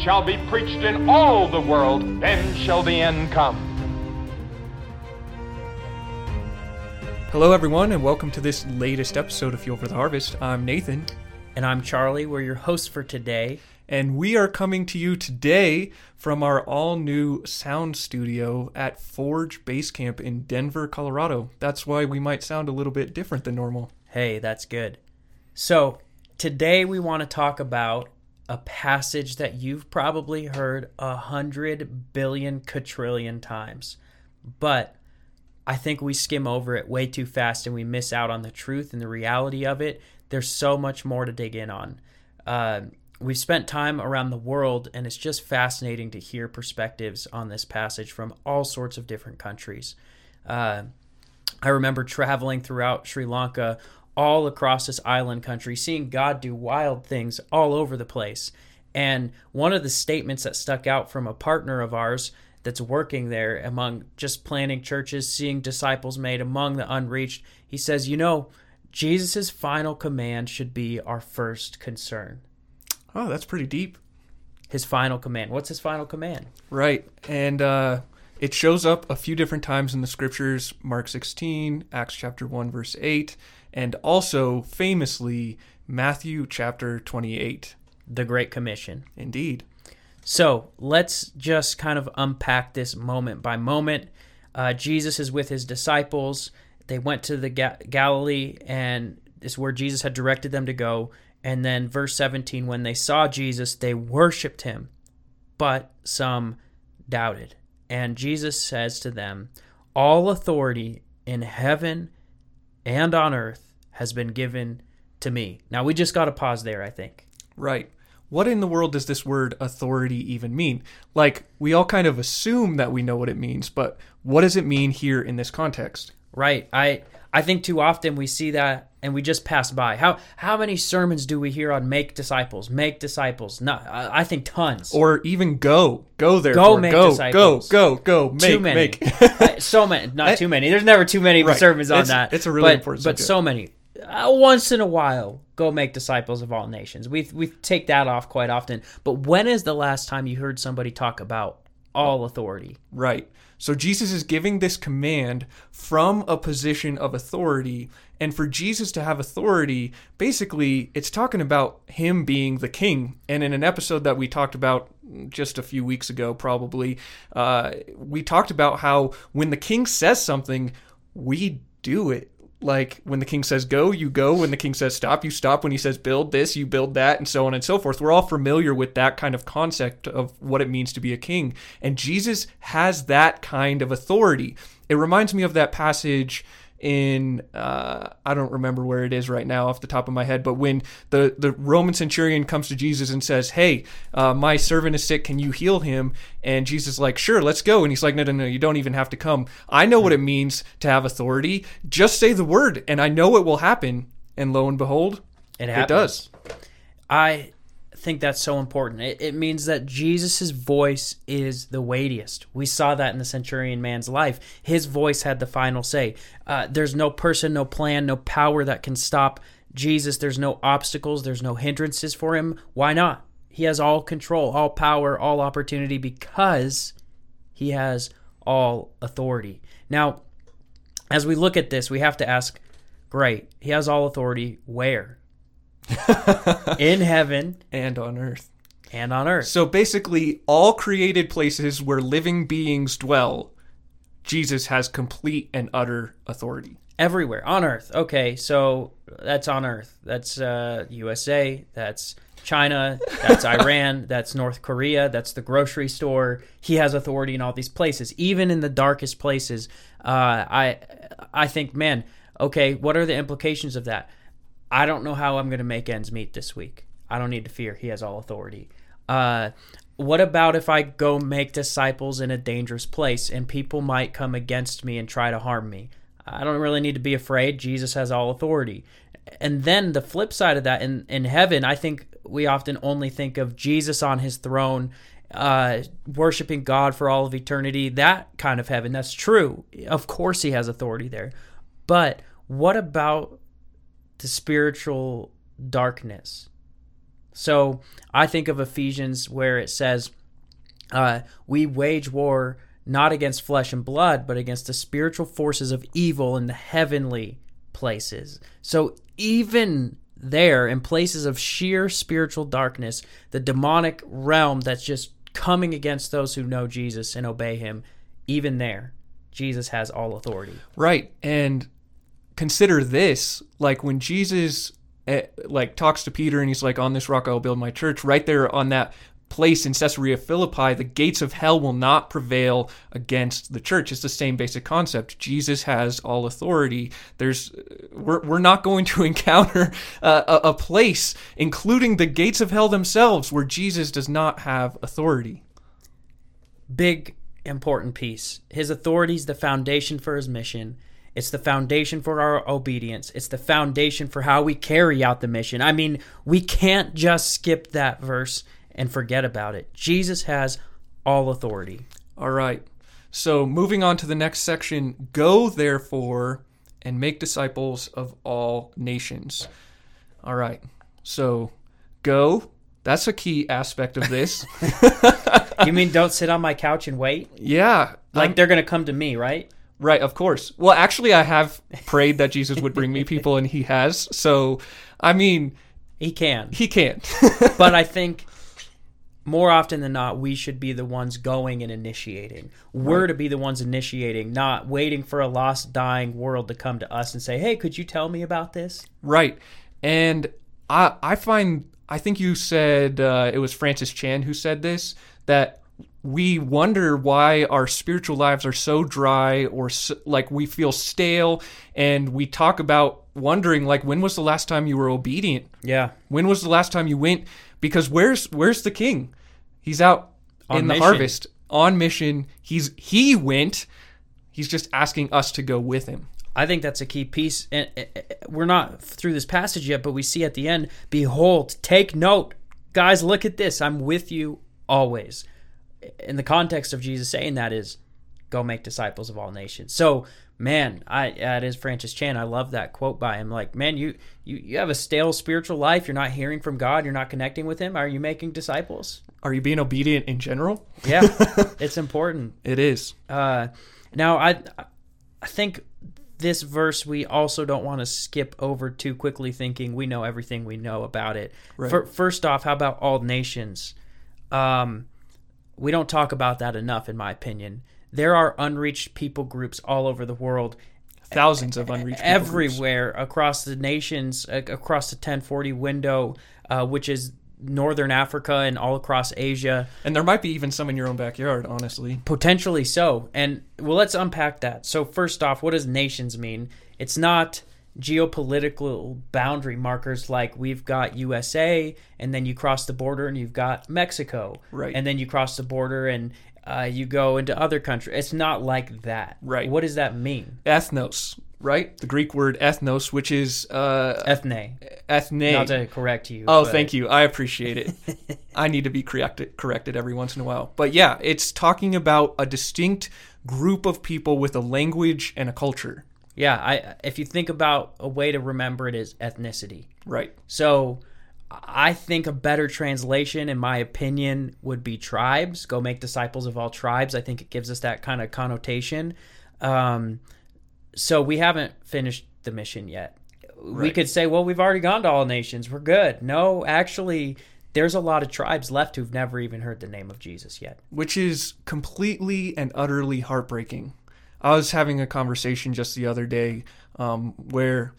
shall be preached in all the world, then shall the end come. Hello, everyone, and welcome to this latest episode of Fuel for the Harvest. I'm Nathan, And I'm Charlie. We're your hosts for today. and we are coming to you today from our all new sound studio at Forge Base Camp in Denver, Colorado. That's why we might sound a little bit different than normal. Hey, that's good. So, today we want to talk about a passage that you've probably heard a hundred billion quadrillion times, but I think we skim over it way too fast and we miss out on the truth and the reality of it. There's so much more to dig in on. Uh, we've spent time around the world, and it's just fascinating to hear perspectives on this passage from all sorts of different countries. Uh, I remember traveling throughout Sri Lanka, all across this island country, seeing God do wild things all over the place. And one of the statements that stuck out from a partner of ours that's working there among just planting churches, seeing disciples made among the unreached, he says, You know, Jesus' final command should be our first concern. Oh, that's pretty deep. His final command. What's his final command? Right. And uh, it shows up a few different times in the scriptures Mark 16, Acts chapter 1, verse 8, and also famously Matthew chapter 28. The Great Commission. Indeed. So let's just kind of unpack this moment by moment. Uh, Jesus is with his disciples. They went to the Ga- Galilee, and this is where Jesus had directed them to go. And then, verse 17, when they saw Jesus, they worshiped him, but some doubted. And Jesus says to them, All authority in heaven and on earth has been given to me. Now, we just got to pause there, I think. Right. What in the world does this word authority even mean? Like, we all kind of assume that we know what it means, but what does it mean here in this context? Right. I I think too often we see that and we just pass by. How how many sermons do we hear on make disciples, make disciples? No, I, I think tons. Or even go. Go there. Go make go, disciples. Go, go, go. Make, too many. make. So many. Not too many. There's never too many Right. sermons on It's- that. it's a really but, important But subject. so many. Uh, once in a while, go make disciples of all nations. We we take that off quite often. But when is the last time you heard somebody talk about all authority? Right. So Jesus is giving this command from a position of authority. And for Jesus to have authority, basically, it's talking about him being the king. And in an episode that we talked about just a few weeks ago, probably, uh, we talked about how when the king says something, we do it. Like when the king says go, you go. When the king says stop, you stop. When he says build this, you build that, and so on and so forth. We're all familiar with that kind of concept of what it means to be a king. And Jesus has that kind of authority. It reminds me of that passage in uh, I don't remember where it is right now off the top of my head, but when the the Roman centurion comes to Jesus and says, "Hey, uh, my servant is sick. Can you heal him?" And Jesus is like, "Sure, let's go." And he's like, "No, no, no, you don't even have to come. I know what it means to have authority. Just say the word, and I know it will happen." And lo and behold, It it does. I think that's so important. It, it means that Jesus' voice is the weightiest. We saw that in the centurion man's life. His voice had the final say. Uh, there's no person, no plan, no power that can stop Jesus. There's no obstacles, there's no hindrances for him. Why not? He has all control, all power, all opportunity because he has all authority. Now, as we look at this, we have to ask great, he has all authority where? in heaven And on earth. and on earth. So basically, all created places where living beings dwell, Jesus has complete and utter authority. Everywhere on earth. Okay, so that's on earth. That's uh, USA. That's China. That's Iran. That's North Korea. That's the grocery store. He has authority in all these places, even in the darkest places. Uh, I, I think, man. Okay, what are the implications of that? I don't know how I'm going to make ends meet this week. I don't need to fear. He has all authority. Uh, what about if I go make disciples in a dangerous place and people might come against me and try to harm me? I don't really need to be afraid. Jesus has all authority. And then the flip side of that, in, in heaven, I think we often only think of Jesus on his throne, uh, worshiping God for all of eternity, that kind of heaven. That's true. Of course, he has authority there. But what about the spiritual darkness? So I think of Ephesians where it says, uh, We wage war not against flesh and blood, but against the spiritual forces of evil in the heavenly places. So even there, in places of sheer spiritual darkness, the demonic realm that's just coming against those who know Jesus and obey him, even there, Jesus has all authority. Right. And consider this like when Jesus eh, like talks to Peter and he's like on this rock I'll build my church right there on that place in Caesarea Philippi the gates of hell will not prevail against the church it's the same basic concept Jesus has all authority there's we're, we're not going to encounter uh, a, a place including the gates of hell themselves where Jesus does not have authority Big important piece. His authority is the foundation for his mission. It's the foundation for our obedience. It's the foundation for how we carry out the mission. I mean, we can't just skip that verse and forget about it. Jesus has all authority. All right. So moving on to the next section go therefore and make disciples of all nations. All right. So go. That's a key aspect of this. You mean don't sit on my couch and wait? yeah. Like I'm- they're going to come to me, right? Right, of course. Well, actually I have prayed that Jesus would bring me people and he has. So, I mean, He can. he can. but I think more often than not, we should be the ones going and initiating. We're to be the ones initiating, not waiting for a lost, dying world to come to us and say, "Hey, could you tell me about this?" Right. And I I find I think you said uh, it was Francis Chan who said this that we wonder why our spiritual lives are so dry or so, like we feel stale and we talk about wondering like when was the last time you were obedient? Yeah, When was the last time you went because where's where's the king? He's out On in the harvest on mission. He's he went. He's just asking us to go with him. I think that's a key piece. And we're not through this passage yet, but we see at the end, "Behold, take note, guys. Look at this. I'm with you always." In the context of Jesus saying that is, "Go make disciples of all nations." So, man, I that is Francis Chan. I love that quote by him. Like, man, you you you have a stale spiritual life. You're not hearing from God. You're not connecting with Him. Are you making disciples? Are you being obedient in general? Yeah, it's important. It is. Uh, now, I I think this verse we also don't want to skip over too quickly, thinking we know everything we know about it. Fir- first off, how about all nations? Um, we don't talk about that enough, in my opinion. There are unreached people groups all over the world, Thousands of unreached people groups. everywhere across the nations, across the 1040 window, uh, which is northern Africa and all across Asia. And there might be even some in your own backyard, honestly. Potentially so. And well, let's unpack that. So, first off, what does nations mean? It's not geopolitical boundary markers like we've got USA, and then you cross the border and you've got Mexico. Right. And then you cross the border and uh, you go into other countries. It's not like that. Right. What does that mean? Ethnos, right? The Greek word ethnos, which is uh, Ethne. ethne. Not to correct you. Oh, but- thank you. I appreciate it. I need to be corrected corrected every once in a while. But yeah, it's talking about a distinct group of people with a language and a culture. Yeah. I if you think about a way to remember it is ethnicity. Right. So I think a better translation, in my opinion, would be tribes. Go make disciples of all tribes. I think it gives us that kind of connotation. Um, so we haven't finished the mission yet. We could say, well, we've already gone to all nations. We're good. No, actually, there's a lot of tribes left who've never even heard the name of Jesus yet. which is completely and utterly heartbreaking. I was having a conversation just the other day um, where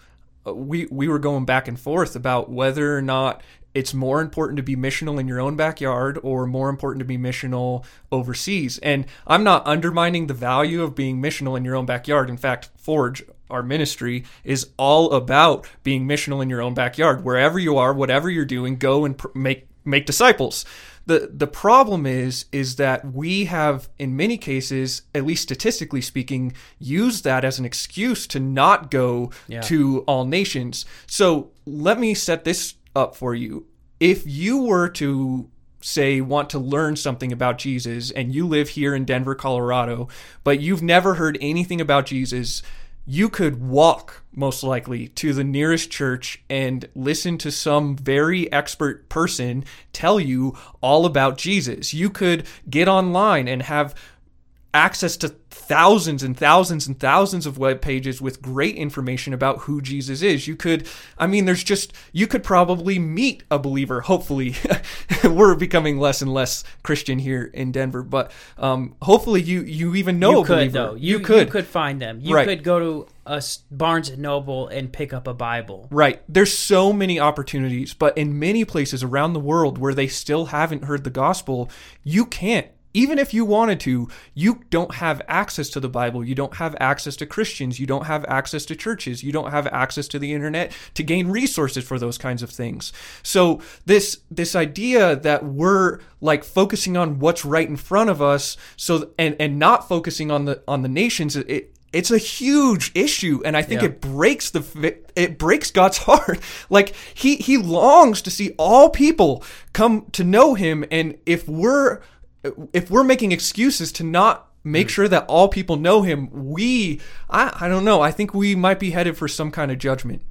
uh, we we were going back and forth about whether or not it's more important to be missional in your own backyard or more important to be missional overseas. And I'm not undermining the value of being missional in your own backyard. In fact, Forge, our ministry, is all about being missional in your own backyard. Wherever you are, whatever you're doing, go and pr- make make disciples. The the problem is is that we have in many cases, at least statistically speaking, used that as an excuse to not go Yeah. to all nations. So let me set this up for you. If you were to say want to learn something about Jesus and you live here in Denver, Colorado, but you've never heard anything about Jesus, you could walk most likely to the nearest church and listen to some very expert person tell you all about Jesus. You could get online and have access to thousands and thousands and thousands of web pages with great information about who Jesus is. You could, I mean, there's just, you could probably meet a believer. Hopefully, we're becoming less and less Christian here in Denver, but um, hopefully you you even know you a could believer. though. You, you could. You could find them. You Right. could go to a Barnes and Noble and pick up a Bible. Right. There's so many opportunities, but in many places around the world where they still haven't heard the gospel, you can't. Even if you wanted to, you don't have access to the Bible. You don't have access to Christians. You don't have access to churches. You don't have access to the internet to gain resources for those kinds of things. So this this idea that we're like focusing on what's right in front of us, so and and not focusing on the on the nations, it it's a huge issue and i think Yeah. it breaks the it breaks god's heart like he he longs to see all people come to know him and if we're if we're making excuses to not make sure that all people know him we i i don't know i think we might be headed for some kind of judgment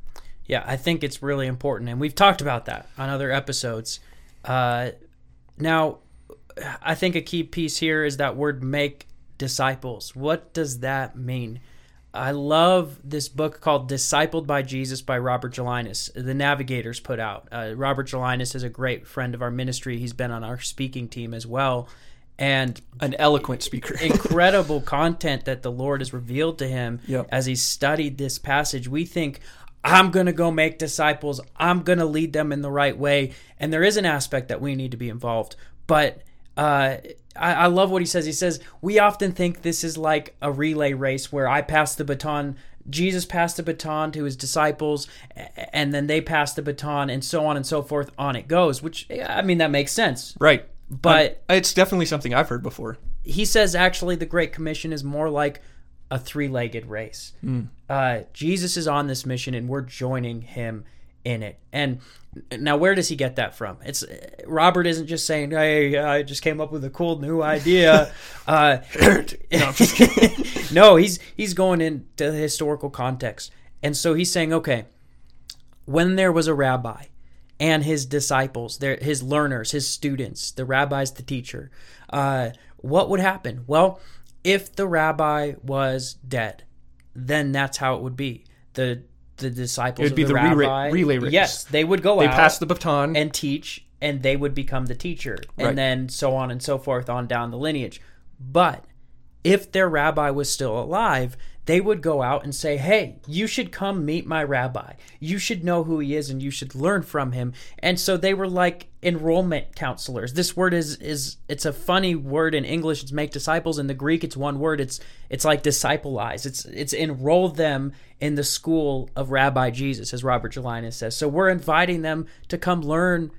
Yeah, I think it's really important, and we've talked about that on other episodes. Uh, now, I think a key piece here is that word "make disciples." What does that mean? I love this book called "Discipled by Jesus" by Robert Gelinas. The Navigators put out. Uh, Robert Gelinas is a great friend of our ministry. He's been on our speaking team as well, and an eloquent speaker incredible content that the Lord has revealed to him Yep. as he studied this passage. We think, I'm going to go make disciples. I'm going to lead them in the right way. And there is an aspect that we need to be involved. But uh, I, I love what he says. He says, We often think this is like a relay race where I pass the baton. Jesus passed the baton to his disciples, and then they pass the baton, and so on and so forth. On it goes, which, I mean, that makes sense. right But Um, it's definitely something i've heard before he says actually the Great Commission is more like a three legged race. Uh, Jesus is on this mission and we're joining him in it. And now, where does he get that from? It's Robert isn't just saying, "Hey, I just came up with a cool new idea." uh, no, he's he's going into the historical context, and so he's saying, "Okay, when there was a rabbi and his disciples, their, his learners, his students, the rabbi's the teacher, uh, what would happen? Well, if the rabbi was dead, then that's how it would be. The the disciples It would be the, the relay- rabbi, relay race. yes, they would go they out pass the baton and teach, and they would become the teacher, and Right. then so on and so forth on down the lineage. But if their rabbi was still alive, they would go out and say, Hey, you should come meet my rabbi. You should know who he is and you should learn from him. And so they were like enrollment counselors. This word is is it's a funny word in English, it's make disciples. In the Greek, it's one word. It's it's like discipleize. It's it's enroll them in the school of Rabbi Jesus, as Robert Gelinas says. So we're inviting them to come learn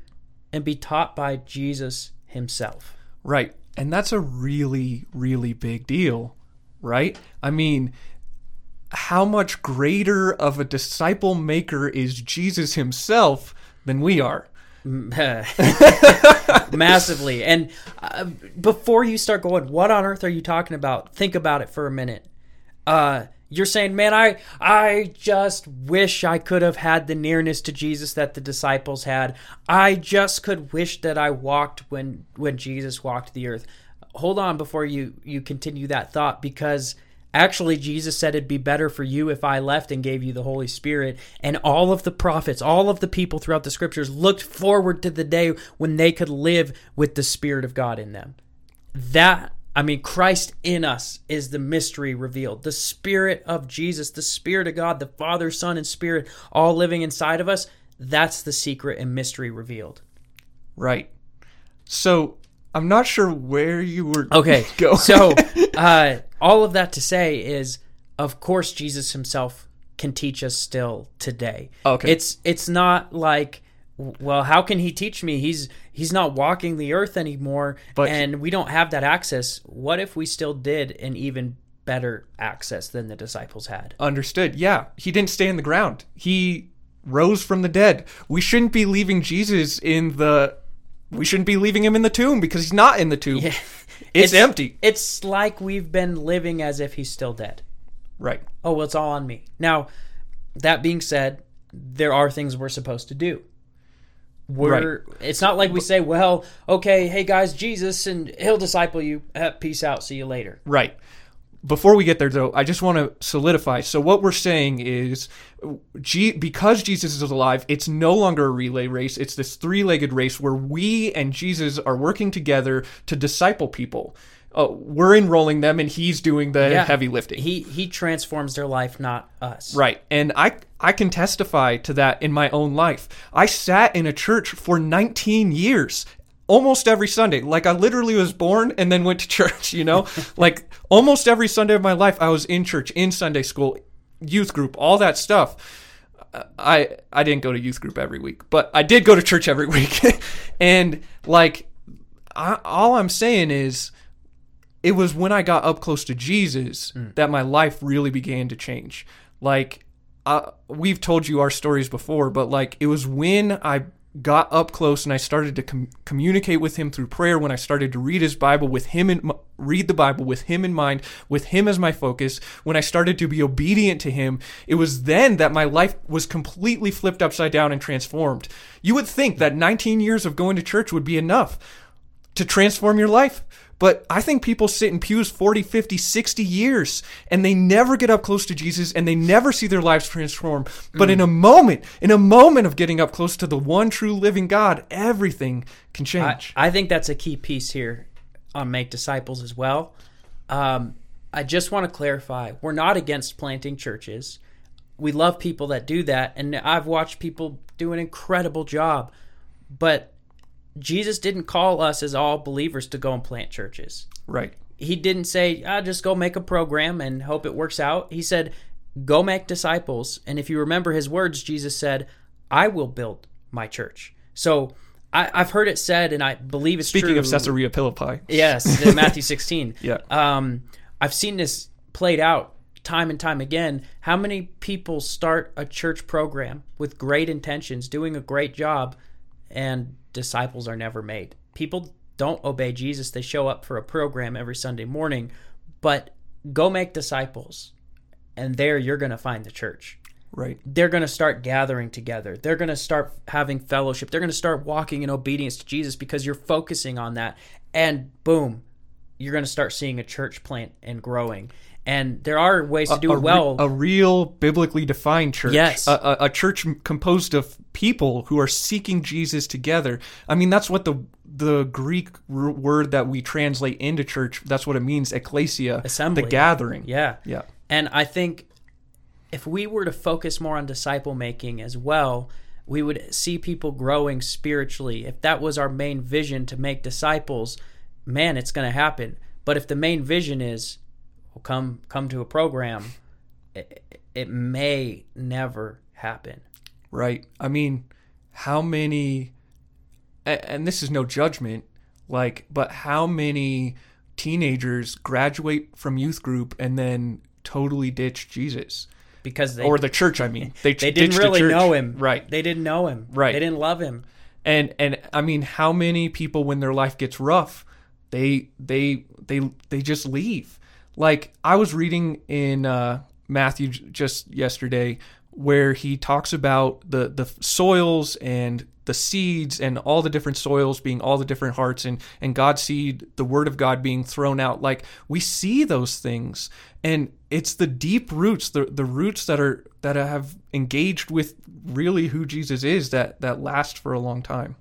and be taught by Jesus himself. Right. And that's a really, really big deal, right? I mean, how much greater of a disciple maker is Jesus himself than we are? massively. And uh, before you start going, what on earth are you talking about? Think about it for a minute. Uh, you're saying, man, I I just wish I could have had the nearness to Jesus that the disciples had. I just could wish that I walked when when Jesus walked the earth. Hold on before you you continue that thought because actually Jesus said it'd be better for you if I left and gave you the Holy Spirit. And all of the prophets, all of the people throughout the scriptures looked forward to the day when they could live with the Spirit of God in them that I mean, Christ in us is the mystery revealed. The Spirit of Jesus, the Spirit of God, the Father, Son, and Spirit, all living inside of us. That's the secret and mystery revealed. Right. So I'm not sure where you were Okay, going. so uh, all of that to say is, of course, Jesus Himself can teach us still today. Okay. it's it's not like well, how can he teach me? He's he's not walking the earth anymore, But- and we don't have that access. What if we still did an even better access than the disciples had? Understood. Yeah, he didn't stay in the ground. He rose from the dead. We shouldn't be leaving Jesus in the. We shouldn't be leaving him in the tomb because he's not in the tomb. It's, empty. It's like we've been living as if he's still dead. Right. Oh, well, it's all on me. Now, that being said, there are things we're supposed to do. We're it's not like we say, well, okay, hey guys, Jesus and he'll disciple you. Uh, peace out. See you later. Right. Before we get there, though, I just want to solidify. So, what we're saying is, G- because Jesus is alive, it's no longer a relay race. It's this three legged race where we and Jesus are working together to disciple people. Uh, we're enrolling them, and he's doing the Yeah. heavy lifting. He he transforms their life, not us. Right. And I I can testify to that in my own life. I sat in a church for 19 years. Almost every Sunday. Like I literally was born and then went to church, you know? like almost every Sunday of my life I was in church, in Sunday school, youth group, all that stuff. I I didn't go to youth group every week, but I did go to church every week. and like I, all I'm saying is it was when I got up close to Jesus that my life really began to change. Like, uh, we've told you our stories before, but like, it was when I got up close and I started to com- communicate with Him through prayer. When I started to read His Bible with Him in read the Bible with Him in mind, with Him as my focus. When I started to be obedient to Him, it was then that my life was completely flipped upside down and transformed. You would think that 19 years of going to church would be enough to transform your life. But I think people sit in pews 40, 50, 60 years and they never get up close to Jesus and they never see their lives transform. But in a moment, in a moment of getting up close to the one true living God, everything can I, change. I think that's a key piece here on Make Disciples as well. Um, I just want to clarify we're not against planting churches. We love people that do that, and I've watched people do an incredible job. But Jesus didn't call us as all believers to go and plant churches. right. He didn't say, ah, just go make a program and hope it works out. He said, go make disciples. And if you remember his words, Jesus said, I will build my church. So I, I've heard it said, and I believe it's Speaking true. of Caesarea Philippi. Yes, in Matthew 16. Yeah. Um, I've seen this played out time and time again. How many people start a church program with great intentions, doing a great job, and disciples are never made? People don't obey Jesus. They show up for a program every Sunday morning, but go make disciples, and there you're going to find the church Right. they're going to start gathering together. They're going to start having fellowship. They're going to start walking in obedience to Jesus because you're focusing on that. And boom, you're going to start seeing a church plant and growing. And there are ways to do a, it re- well. a real biblically defined church. Yes. A, a, a church composed of people who are seeking Jesus together. I mean, that's what the the Greek r- word that we translate into church. That's what it means. Ecclesia, Assembly. the gathering. yeah. Yeah. And I think if we were to focus more on disciple making as well, we would see people growing spiritually. If that was our main vision to make disciples, man, it's going to happen. But if the main vision is well, come come to a program, it, it may never happen. Right. I mean, how many, and this is no judgment, like, but how many teenagers graduate from youth group and then totally ditch Jesus? Because they or the church, I mean. They, they didn't ditch the really know him. Right. They didn't know him. Right. They didn't love him. and and I mean, how many people when their life gets rough, they they they they just leave. Like I was reading in uh, Matthew just yesterday where he talks about the the soils and the seeds and all the different soils being all the different hearts and and God's seed, the word of God being thrown out. Like we see those things, and it's the deep roots, the the roots that are that have engaged with really who Jesus is that that last for a long time.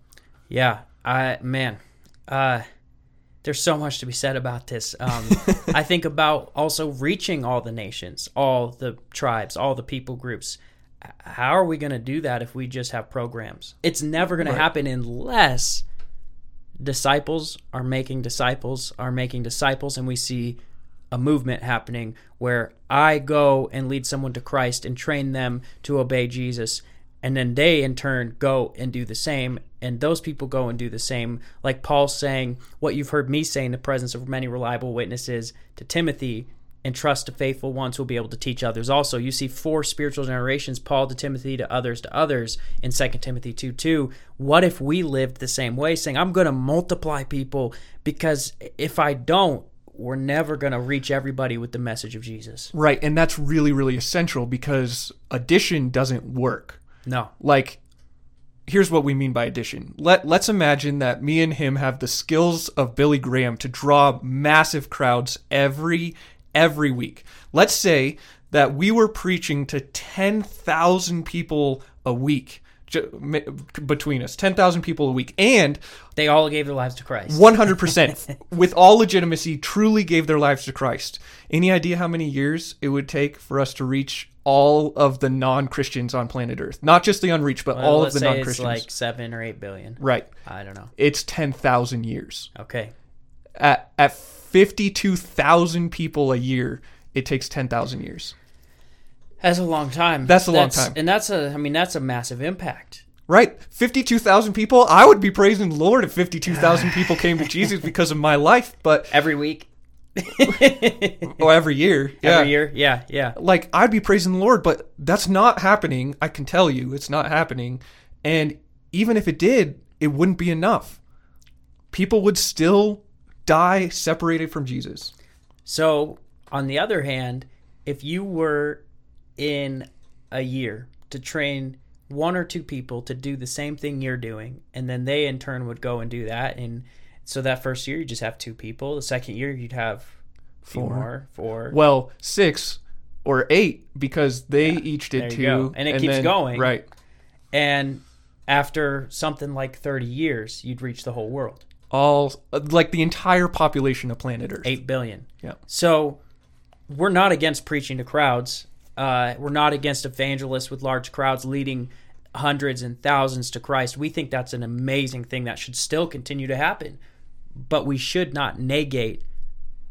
Yeah, I man, uh, there's so much to be said about this. Um, I think about also reaching all the nations, all the tribes, all the people groups. How are we going to do that if we just have programs? It's never going to happen unless disciples are making disciples are making disciples, and we see a movement happening where I go and lead someone to Christ and train them to obey Jesus. And then they in turn go and do the same. And those people go and do the same. Like paul's saying what you've heard me say in the presence of many reliable witnesses to timothy and trust the faithful ones who will be able to teach others. Also you see four spiritual generations paul to timothy to others to others in 2 timothy 2 2 what if we lived the same way saying i'm going to multiply people because if i don't we're never going to reach everybody with the message of jesus. Right, and that's really really essential because addition doesn't work. No Like here's what we mean by addition. Let let's imagine that me and him have the skills of Billy Graham to draw massive crowds every every week. Let's say that we were preaching to 10,000 people a week between us, 10,000 people a week and they all gave their lives to christ 100% with all legitimacy truly gave their lives to Christ. Any idea how many years it would take for us to reach all of the non-Christians on planet Earth? Not just the unreached, but Well, all of the say non-Christians. it's like seven or eight billion right. i don't know It's 10,000 years. okay At at 52,000 people a year, it takes 10,000 years. That's a long time. That's a long time. And that's a, I mean, that's a massive impact. Right? 52,000 people. I would be praising the Lord if 52,000 people came to Jesus because of my life, but Every week, oh, every year. Yeah. every year. Yeah, yeah. like I'd be praising the Lord, but that's not happening. I can tell you it's not happening. And even if it did, it wouldn't be enough. People would still die separated from Jesus. So, on the other hand, if you were in a year to train one or two people to do the same thing you're doing, and then they in turn would go and do that, and so that first year you just have two people. The second year you'd have four, Four. more, four. Well, six or eight because they each did two. go. And it keeps then- going. Right. and after something like 30 years, you'd reach the whole world. All like the entire population of planet Earth. 8 billion. Yeah. So we're not against preaching to crowds. Uh, we're not against evangelists with large crowds leading hundreds and thousands to Christ. We think that's an amazing thing that should still continue to happen. But we should not negate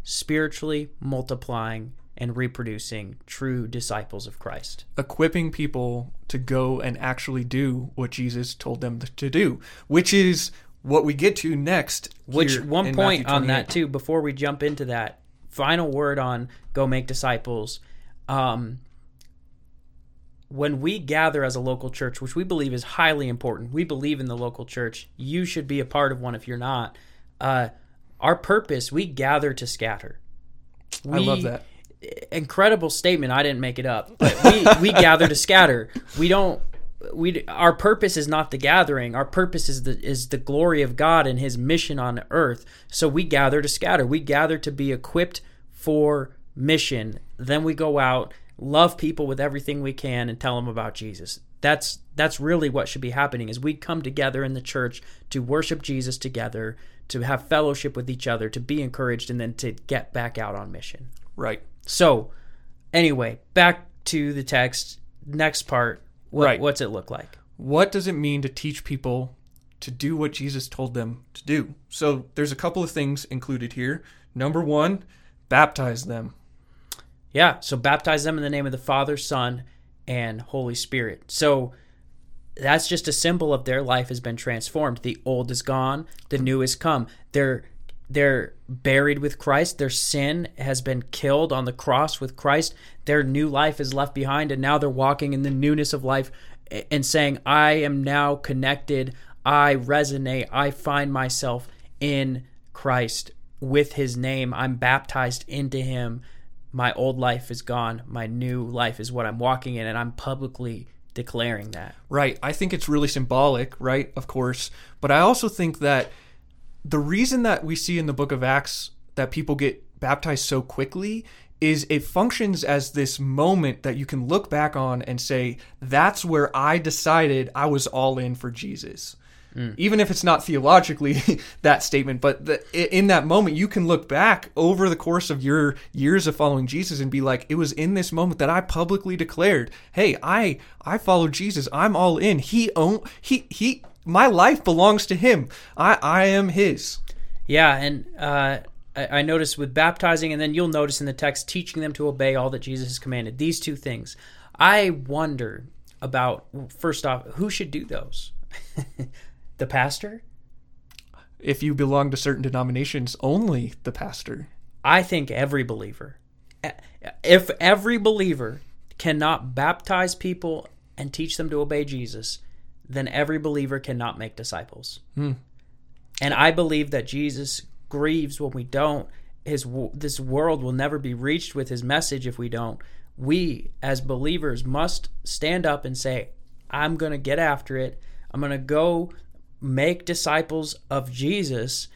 spiritually multiplying and reproducing true disciples of Christ. equipping people to go and actually do what Jesus told them to do, which is what we get to next. Which one point on that too, before we jump into that, final word on go make disciples. Um, when we gather as a local church, which we believe is highly important, we believe in the local church. You should be a part of one if you're not. Uh, our purpose, we gather to scatter. I love that. incredible statement. I didn't make it up. But we we gather to scatter. We don't. We our purpose is not the gathering. Our purpose is the is the glory of God and His mission on earth. So we gather to scatter. We gather to be equipped for mission. Then we go out, love people with everything we can, and tell them about Jesus. That's that's really what should be happening. Is we come together in the church to worship Jesus together, to have fellowship with each other, to be encouraged, and then to get back out on mission. Right. So, anyway, back to the text. Next part. What, Right. What's it look like? What does it mean to teach people to do what Jesus told them to do? So there's a couple of things included here. Number one, baptize them. Yeah. So baptize them in the name of the Father, Son, and Holy Spirit. So that's just a symbol of their life has been transformed. The old is gone, the new has come. They're they're buried with Christ. Their sin has been killed on the cross with Christ. Their new life is left behind, and now they're walking in the newness of life and saying, I am now connected. I resonate. I find myself in Christ with his name. I'm baptized into him. My old life is gone. My new life is what I'm walking in, and I'm publicly declaring that. Right. I think it's really symbolic, right? Of course. But I also think that the reason that we see in the book of Acts that people get baptized so quickly is it functions as this moment that you can look back on and say, that's where I decided I was all in for Jesus. Even if it's not theologically that statement, but the, in that moment, you can look back over the course of your years of following Jesus and be like, it was in this moment that I publicly declared, "Hey, I I follow Jesus. I'm all in. He own he he. My life belongs to Him. I I am His." Yeah, and uh, I, I noticed with baptizing, and then you'll notice in the text, teaching them to obey all that Jesus has commanded. These two things. I wonder about first off, who should do those? the pastor? If you belong to certain denominations, only the pastor. I think every believer. If every believer cannot baptize people and teach them to obey Jesus, then every believer cannot make disciples. Hmm. And I believe that Jesus grieves when we don't. His this world will never be reached with his message if we don't. We as believers must stand up and say, "I'm going to get after it. I'm going to go make disciples of Jesus."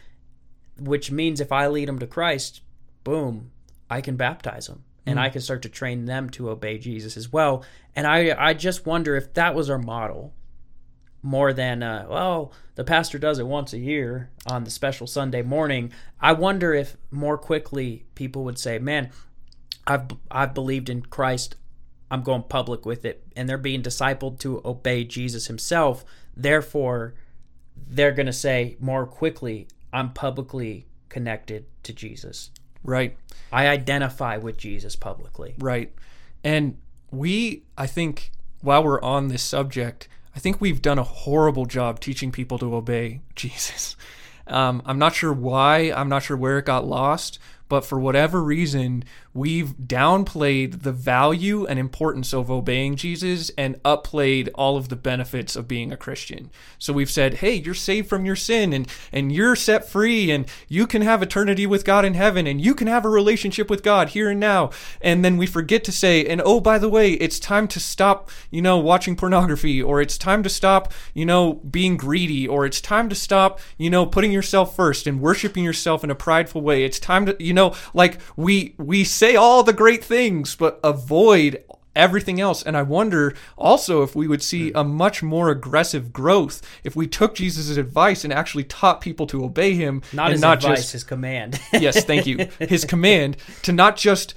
Which means if I lead them to Christ, boom, I can baptize them. And I can start to train them to obey Jesus as well. And I I just wonder if that was our model more than uh, well the pastor does it once a year on the special sunday morning. I wonder if more quickly people would say man i've i've believed in christ. I'm going public with it. And they're being discipled to obey jesus himself. Therefore they're going to say more quickly i'm publicly connected to jesus Right. i identify with jesus publicly Right. And we, I think, while we're on this subject, I think we've done a horrible job teaching people to obey Jesus. Um, I'm not sure why, I'm not sure where it got lost, but for whatever reason, we've downplayed the value and importance of obeying Jesus and upplayed all of the benefits of being a Christian. So we've said, hey, you're saved from your sin and, and you're set free and you can have eternity with God in heaven and you can have a relationship with God here and now. And then we forget to say, and oh, by the way, it's time to stop, you know, watching pornography or it's time to stop, you know, being greedy or it's time to stop, you know, putting yourself first and worshiping yourself in a prideful way. It's time to, you know, like we we say all the great things but avoid everything else and i wonder also if we would see hmm. a much more aggressive growth if we took jesus' advice and actually taught people to obey him not and his not advice just his command yes, thank you. His command to not just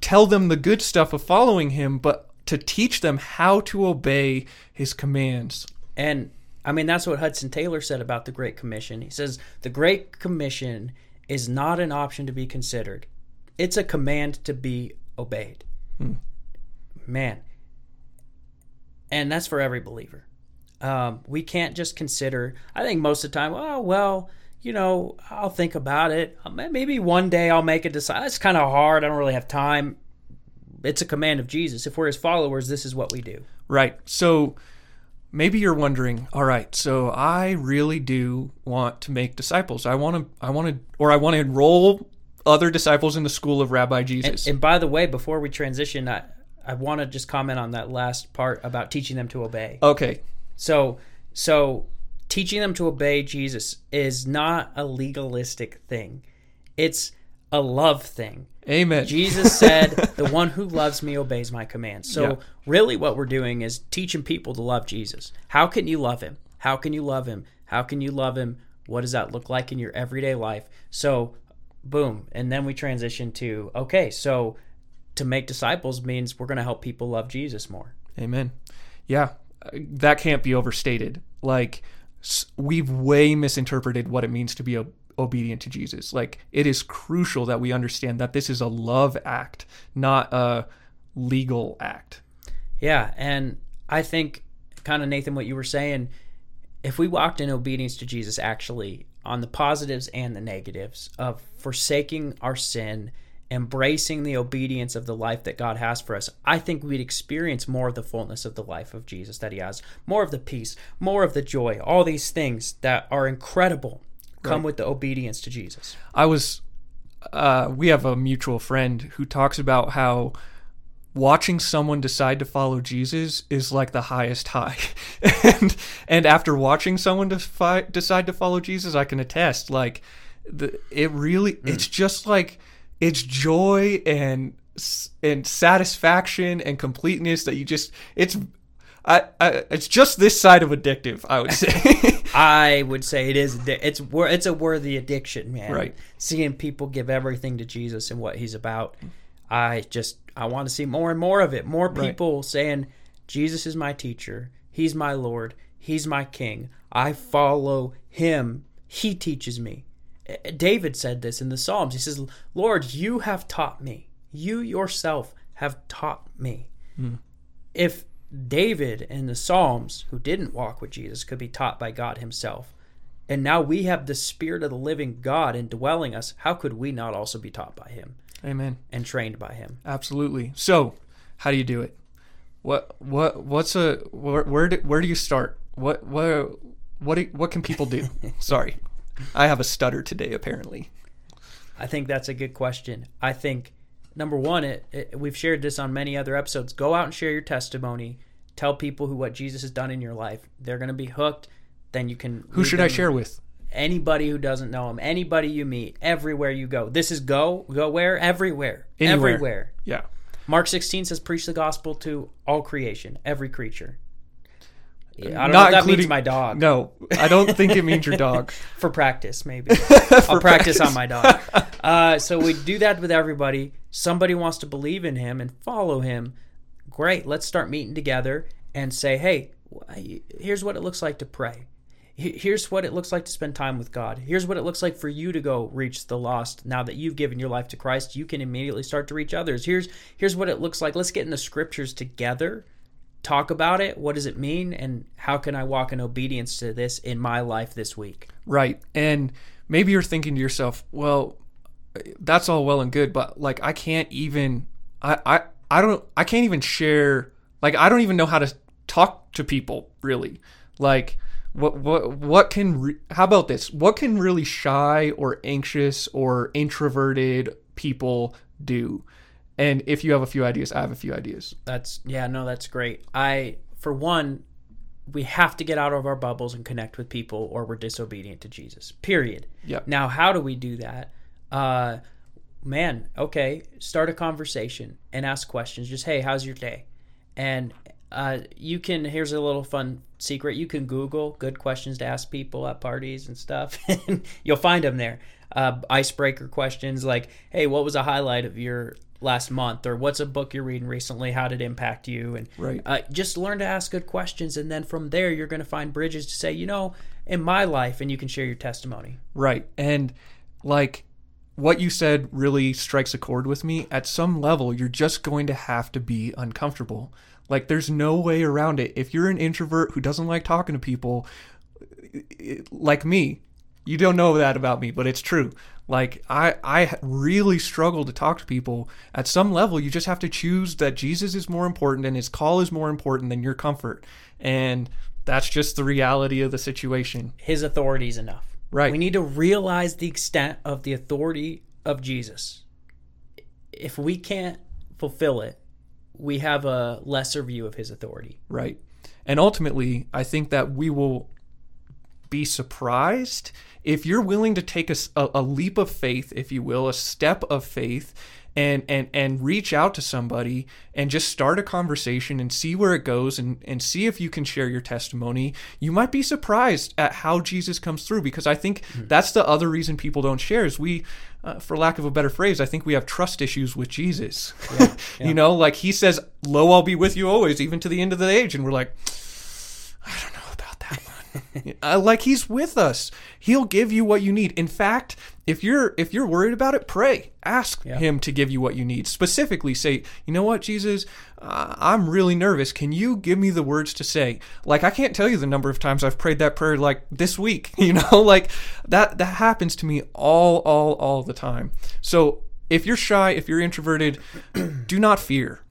tell them the good stuff of following him, but to teach them how to obey his commands. And I mean, that's what Hudson Taylor said about the Great Commission. He says, The Great Commission is not an option to be considered, it's a command to be obeyed. Man. And that's for every believer. Um, we can't just consider, I think most of the time, oh, well, you know, I'll think about it. Maybe one day I'll make a decision. It's kind of hard. I don't really have time. It's a command of Jesus. If we're his followers, this is what we do. Right. So maybe you're wondering, all right, so I really do want to make disciples. I want to I want to or I want to enroll other disciples in the school of Rabbi Jesus. And by the way, before we transition, I, I want to just comment on that last part about teaching them to obey. okay. So, so teaching them to obey Jesus is not a legalistic thing; it's a love thing. Amen. Jesus said, "The one who loves me obeys my commands." So, Yeah. really, what we're doing is teaching people to love Jesus. How can you love him? How can you love him? How can you love him? What does that look like in your everyday life? So, boom, and then we transition to okay. So, to make disciples means we're going to help people love Jesus more. Amen. Yeah, that can't be overstated. Like we've way misinterpreted what it means to be o- obedient to Jesus. Like it is crucial that we understand that this is a love act, not a legal act. Yeah, and I think kind of Nathan what you were saying, if we walked in obedience to Jesus actually on the positives and the negatives of forsaking our sin, embracing the obedience of the life that God has for us, I think we'd experience more of the fullness of the life of Jesus that he has, more of the peace, more of the joy, all these things that are incredible come with the obedience to Jesus. I was uh we have a mutual friend who talks about how watching someone decide to follow Jesus is like the highest high. and and after watching someone defi- decide to follow Jesus, I can attest like the it really it's just like it's joy and and satisfaction and completeness that you just it's I, I it's just this side of addictive, I would say. I would say it is. It's it's a worthy addiction, man. Right. Seeing people give everything to Jesus and what He's about. I just I want to see more and more of it. More Right. people saying, "Jesus is my teacher. He's my Lord. He's my King. I follow Him. He teaches me." David said this in the Psalms. He says, "Lord, you have taught me. You yourself have taught me." Hmm. If David in the Psalms, who didn't walk with Jesus, could be taught by God Himself. And now we have the Spirit of the living God indwelling us. How could we not also be taught by Him Amen. and trained by Him? Absolutely. So, how do you do it? What what what's a where where do, where do you start? What what what do, what can people do? Sorry, I have a stutter today. Apparently, I think that's a good question. I think number one, it, it, we've shared this on many other episodes. Go out and share your testimony. Tell people who what Jesus has done in your life. They're going to be hooked. Then you can. who should I share with? Anybody who doesn't know him. Anybody you meet. Everywhere you go. This is go. Go where? Everywhere. Anywhere. Everywhere. Yeah. Mark 16 says, "Preach the gospel to all creation, every creature." Yeah, I don't Not know if that means my dog. No, I don't think it means your dog. for practice maybe. I'll practice on my dog. Uh, so we do that with everybody. Somebody wants to believe in him and follow him. Great let's start meeting together and say hey here's what it looks like to pray. Here's what it looks like to spend time with god. Here's what it looks like for you to go reach the lost. Now that you've given your life to christ you can immediately start to reach others. Here's here's what it looks like. Let's get in the scriptures together talk about it what does it mean and how can i walk in obedience to this in my life this week Right. And maybe you're thinking to yourself, well, that's all well and good, but like I can't even I I I don't I can't even share like I don't even know how to talk to people really. Like what what what can re- how about this? What can really shy or anxious or introverted people do? And if you have a few ideas, I have a few ideas. That's yeah, no, that's great. I for one, we have to get out of our bubbles and connect with people, or we're disobedient to Jesus. Period. Yep. Now, how do we do that? Uh, man, okay, start a conversation and ask questions. Just hey, how's your day? And uh, you can. Here's a little fun secret. You can Google good questions to ask people at parties and stuff, and you'll find them there. Uh, icebreaker questions like, "Hey, what was a highlight of your last month?" or "What's a book you're reading recently? How did it impact you?" And Right. uh, just learn to ask good questions, and then from there, you're going to find bridges to say, you know, in my life, and you can share your testimony. Right. And like what you said really strikes a chord with me. At some level, you're just going to have to be uncomfortable. Like there's no way around it. If you're an introvert who doesn't like talking to people, like me, you don't know that about me, but it's true. Like I I really struggle to talk to people. At some level, you just have to choose that Jesus is more important and his call is more important than your comfort. And that's just the reality of the situation. His authority is enough. Right. We need to realize the extent of the authority of Jesus. If we can't fulfill it, we have a lesser view of his authority. Right. And ultimately, I think that we will be surprised if you're willing to take a, a, leap of faith, if you will, a step of faith, and and and reach out to somebody and just start a conversation and see where it goes and and see if you can share your testimony. You might be surprised at how Jesus comes through because I think that's the other reason people don't share is we. Uh, for lack of a better phrase, I think we have trust issues with Jesus. you know, like he says, "Lo, I'll be with you always, even to the end of the age," and we're like, I don't know about that one. uh, like he's with us. He'll give you what you need. In fact, if you're if you're worried about it, pray. Ask him to give you what you need. Specifically say, "You know what, Jesus? Uh, I'm really nervous. Can you give me the words to say?" Like I can't tell you the number of times I've prayed that prayer like this week, you know? Like that that happens to me all all all the time. So, if you're shy, if you're introverted, do not fear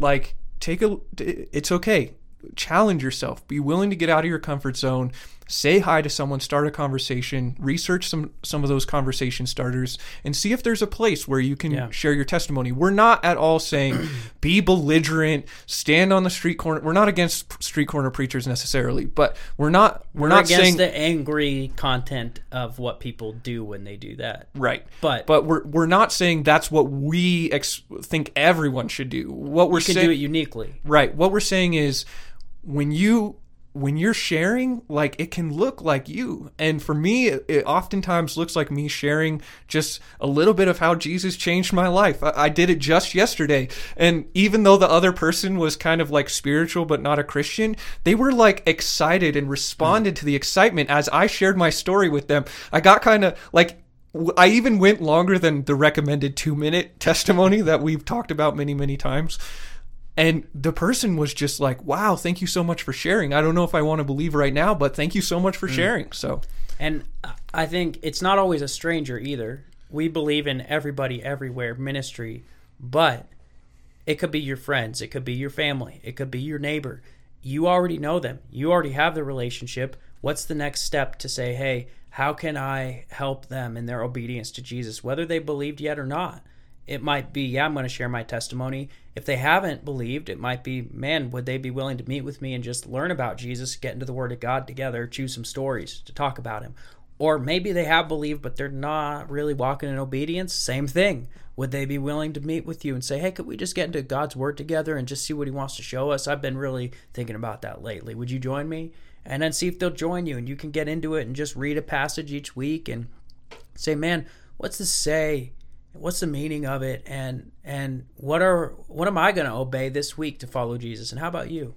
like take a it's okay challenge yourself be willing to get out of your comfort zone say hi to someone start a conversation research some some of those conversation starters and see if there's a place where you can Yeah. share your testimony we're not at all saying be belligerent stand on the street corner we're not against street corner preachers necessarily but we're not we're, We're not against saying the angry content of what people do when they do that. Right. But- but we're we're not saying that's what we ex- think everyone should do. What we're saying do it uniquely. Right. What we're saying is when you when you're sharing, like it can look like you. And for me, it, oftentimes looks like me sharing just a little bit of how Jesus changed my life. I, I did it just yesterday. And even though the other person was kind of like spiritual but not a Christian, they were like excited and responded to the excitement as I shared my story with them. I got kind of like I even went longer than the recommended two minute testimony that we've talked about many, many times And the person was just like, "Wow, thank you so much for sharing. I don't know if I want to believe right now, but thank you so much for mm. sharing." So, And I think it's not always a stranger either. We believe in everybody everywhere ministry, but it could be your friends, it could be your family, it could be your neighbor. You already know them. You already have the relationship. What's the next step to say, "Hey, how can I help them in their obedience to Jesus whether they believed yet or not?" It might be, yeah, I'm going to share my testimony. If they haven't believed, it might be, man, would they be willing to meet with me and just learn about Jesus, get into the Word of God together, choose some stories to talk about Him? Or maybe they have believed, but they're not really walking in obedience. Same thing. Would they be willing to meet with you and say, hey, could we just get into God's Word together and just see what He wants to show us? I've been really thinking about that lately. Would you join me? And then see if they'll join you and you can get into it and just read a passage each week and say, man, what's this say? What's the meaning of it? And and what are what am i going to obey this week to follow jesus? And how about you?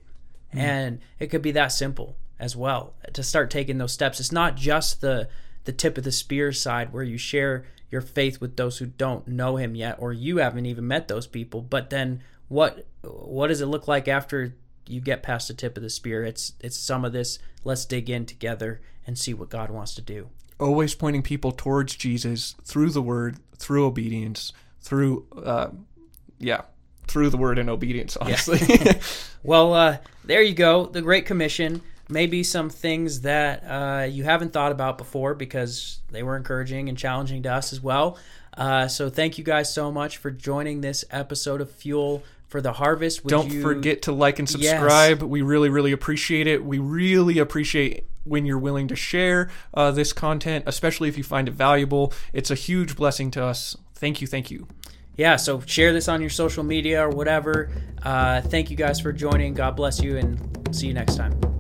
Mm-hmm. and it could be that simple as well to start taking those steps. It's not just the the tip of the spear side where you share your faith with those who don't know him yet or you haven't even met those people but then what what does it look like after you get past the tip of the spear? It's it's some of this. Let's dig in together and see what god wants to do. Always pointing people towards Jesus through the word, through obedience, through, uh, yeah, through the word and obedience, honestly. Yeah. well, uh, there you go. The Great Commission. Maybe some things that uh, you haven't thought about before because they were encouraging and challenging to us as well. Uh, so, thank you guys so much for joining this episode of Fuel for the Harvest. Would Don't you... forget to like and subscribe. Yes. We really, really appreciate it. We really appreciate when you're willing to share uh, this content, especially if you find it valuable. It's a huge blessing to us. Thank you. Thank you. Yeah, so share this on your social media or whatever. Uh, thank you guys for joining. God bless you, and see you next time.